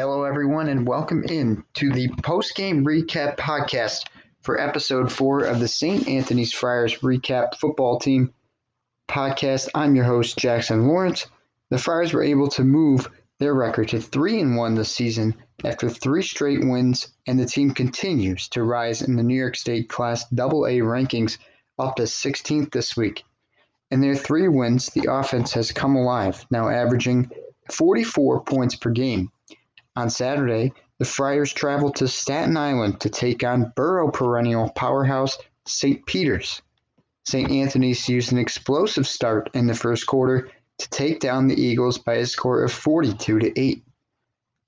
Hello, everyone, and welcome in to the post game recap podcast for episode four of the St. Anthony's Friars Recap Football Team podcast. I'm your host, Jackson Lawrence. The Friars were able to move their record to 3 and 1 this season after three straight wins, and the team continues to rise in the New York State Class AA rankings up to 16th this week. In their three wins, the offense has come alive, now averaging 44 points per game. On Saturday, the Friars traveled to Staten Island to take on Borough perennial powerhouse St. Peter's. St. Anthony's used an explosive start in the first quarter to take down the Eagles by a score of 42 to 8.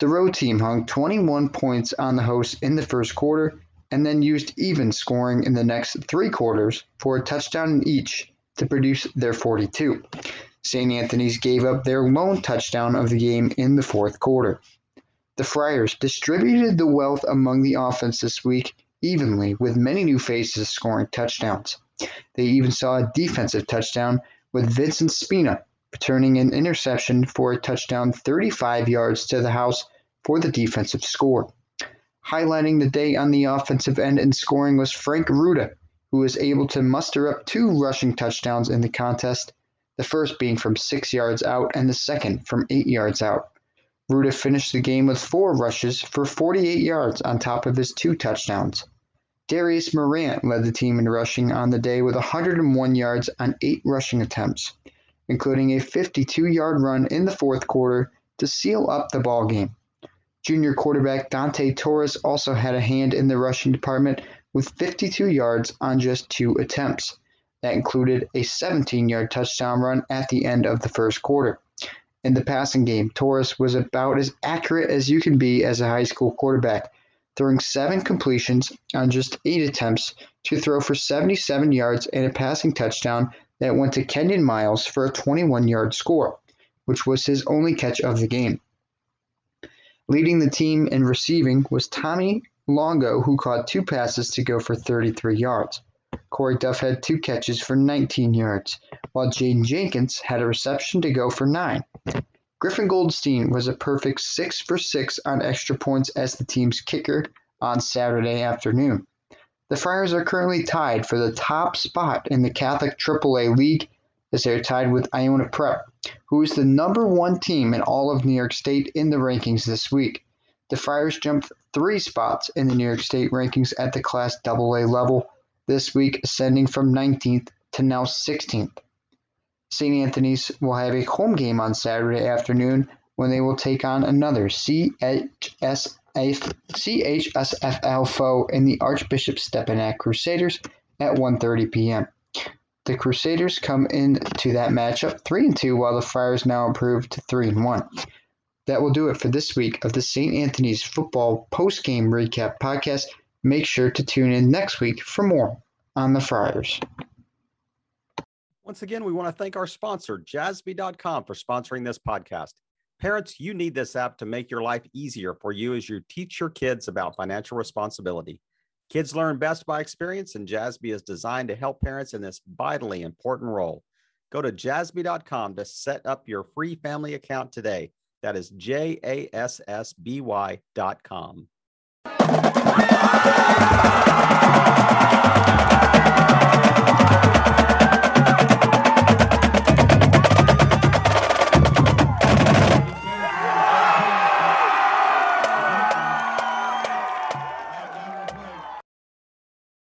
The road team hung 21 points on the hosts in the first quarter and then used even scoring in the next three quarters for a touchdown in each to produce their 42. St. Anthony's gave up their lone touchdown of the game in the fourth quarter. The Friars distributed the wealth among the offense this week evenly, with many new faces scoring touchdowns. They even saw a defensive touchdown with Vincent Spina returning an interception for a touchdown 35 yards to the house for the defensive score. Highlighting the day on the offensive end in scoring was Frank Ruda, who was able to muster up two rushing touchdowns in the contest, the first being from six yards out and the second from eight yards out. Ruda finished the game with four rushes for 48 yards on top of his two touchdowns. Darius Morant led the team in rushing on the day with 101 yards on eight rushing attempts including a 52-yard run in the fourth quarter to seal up the ball game. Junior quarterback Dante Torres also had a hand in the rushing department with 52 yards on just two attempts. That included a 17 yard touchdown run at the end of the first quarter. In the passing game, Torres was about as accurate as you can be as a high school quarterback, throwing seven completions on just eight attempts to throw for 77 yards and a passing touchdown that went to Kenyon Miles for a 21 yard score, which was his only catch of the game. Leading the team in receiving was Tommy Longo, who caught two passes to go for 33 yards. Corey Duff had two catches for 19 yards, while Jaden Jenkins had a reception to go for nine. Griffin Goldstein was a perfect 6 for 6 on extra points as the team's kicker on Saturday afternoon. The Friars are currently tied for the top spot in the Catholic AAA League as they're tied with Iona Prep, who is the number one team in all of New York State in the rankings this week. The Friars jumped three spots in the New York State rankings at the Class AA level this week, ascending from 19th to now 16th. St. Anthony's will have a home game on Saturday afternoon when they will take on another CHS a CHSFL foe in the Archbishop Stepinac Crusaders at 1:30 p.m. The Crusaders come into that matchup 3 and 2 while the Friars now improve to 3 and 1. That will do it for this week of the St. Anthony's football post-game recap podcast. Make sure to tune in next week for more on the Friars. Once again, we want to thank our sponsor, jassby.com, for sponsoring this podcast. Parents, you need this app to make your life easier for you as you teach your kids about financial responsibility. Kids learn best by experience, and Jassby is designed to help parents in this vitally important role. Go to jassby.com to set up your free family account today. That is J A S S B Y.com.